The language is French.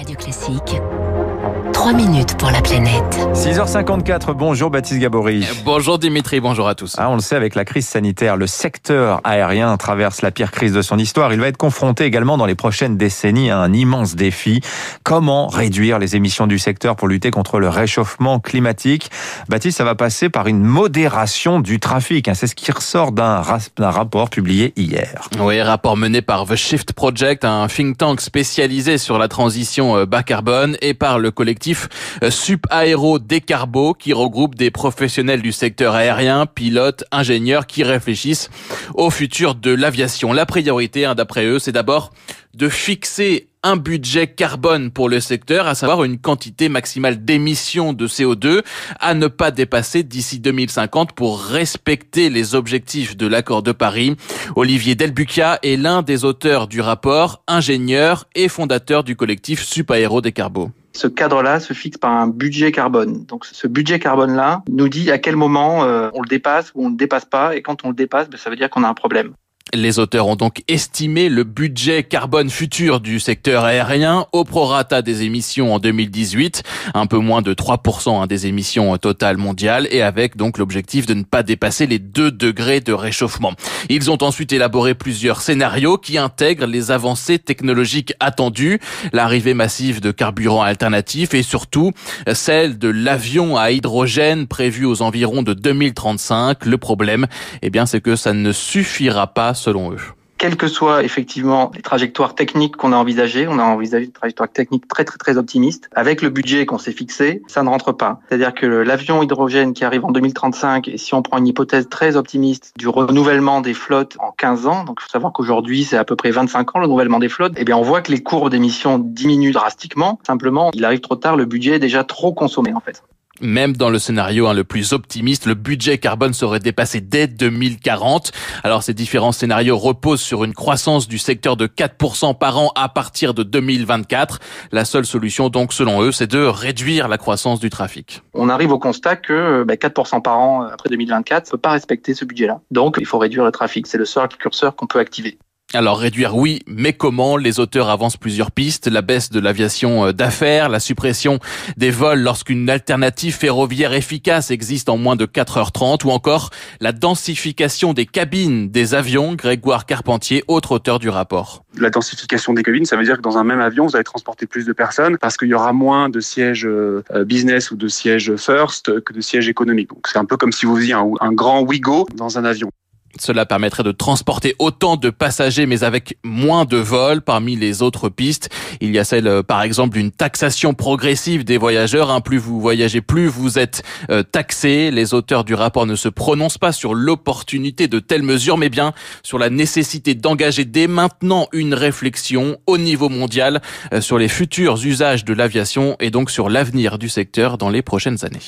Radio Classique. 3 minutes pour la planète. 6h54, bonjour Baptiste Gabory. Bonjour Dimitri, bonjour à tous. Ah, on le sait, avec la crise sanitaire, le secteur aérien traverse la pire crise de son histoire. Il va être confronté également dans les prochaines décennies à un immense défi. Comment réduire les émissions du secteur pour lutter contre le réchauffement climatique? Baptiste, ça va passer par une modération du trafic. Hein. C'est ce qui ressort d'un rapport publié hier. Oui, rapport mené par The Shift Project, un think tank spécialisé sur la transition euh, bas carbone et par le collectif euh, Sup qui regroupe des professionnels du secteur aérien, pilotes, ingénieurs qui réfléchissent au futur de l'aviation. La priorité, hein, d'après eux, c'est d'abord de fixer un budget carbone pour le secteur, à savoir une quantité maximale d'émissions de CO2 à ne pas dépasser d'ici 2050 pour respecter les objectifs de l'accord de Paris. Olivier Delbuccia est l'un des auteurs du rapport, ingénieur et fondateur du collectif Sup Aéro Décarbo. Ce cadre-là se fixe par un budget carbone. Donc ce budget carbone-là nous dit à quel moment euh, on le dépasse ou on ne le dépasse pas. Et quand on le dépasse, ben, ça veut dire qu'on a un problème. Les auteurs ont donc estimé le budget carbone futur du secteur aérien au prorata des émissions en 2018, un peu moins de 3% hein, des émissions totales mondiales et avec donc l'objectif de ne pas dépasser les 2 degrés de réchauffement. Ils ont ensuite élaboré plusieurs scénarios qui intègrent les avancées technologiques attendues, l'arrivée massive de carburants alternatifs et surtout celle de l'avion à hydrogène prévu aux environs de 2035. Le problème, eh bien, c'est que ça ne suffira pas selon eux quelles que soient effectivement les trajectoires techniques qu'on a envisagées, on a envisagé des trajectoires techniques très très très optimistes, avec le budget qu'on s'est fixé, ça ne rentre pas. C'est-à-dire que l'avion hydrogène qui arrive en 2035, et si on prend une hypothèse très optimiste du renouvellement des flottes en 15 ans, donc il faut savoir qu'aujourd'hui c'est à peu près 25 ans le renouvellement des flottes, eh bien on voit que les courbes d'émissions diminuent drastiquement. Simplement, il arrive trop tard, le budget est déjà trop consommé en fait. Même dans le scénario hein, le plus optimiste, le budget carbone serait dépassé dès 2040. Alors ces différents scénarios reposent sur une croissance du secteur de 4% par an à partir de 2024. La seule solution donc selon eux, c'est de réduire la croissance du trafic. On arrive au constat que 4% bah, par an après 2024 ne peut pas respecter ce budget-là. Donc il faut réduire le trafic. C'est le seul curseur qu'on peut activer. Alors réduire oui, mais comment? Les auteurs avancent plusieurs pistes, la baisse de l'aviation euh, d'affaires, la suppression des vols lorsqu'une alternative ferroviaire efficace existe en moins de 4h30 ou encore la densification des cabines des avions, Grégoire Carpentier, autre auteur du rapport. La densification des cabines, ça veut dire que dans un même avion, vous allez transporter plus de personnes parce qu'il y aura moins de sièges euh, business ou de sièges first que de sièges économiques. Donc c'est un peu comme si vous faisiez un, un grand Wigo dans un avion. Cela permettrait de transporter autant de passagers mais avec moins de vols. Parmi les autres pistes, il y a celle euh, par exemple d'une taxation progressive des voyageurs. Hein, plus vous voyagez, plus vous êtes euh, taxé. Les auteurs du rapport ne se prononcent pas sur l'opportunité de telles mesures mais bien sur la nécessité d'engager dès maintenant une réflexion au niveau mondial euh, sur les futurs usages de l'aviation et donc sur l'avenir du secteur dans les prochaines années.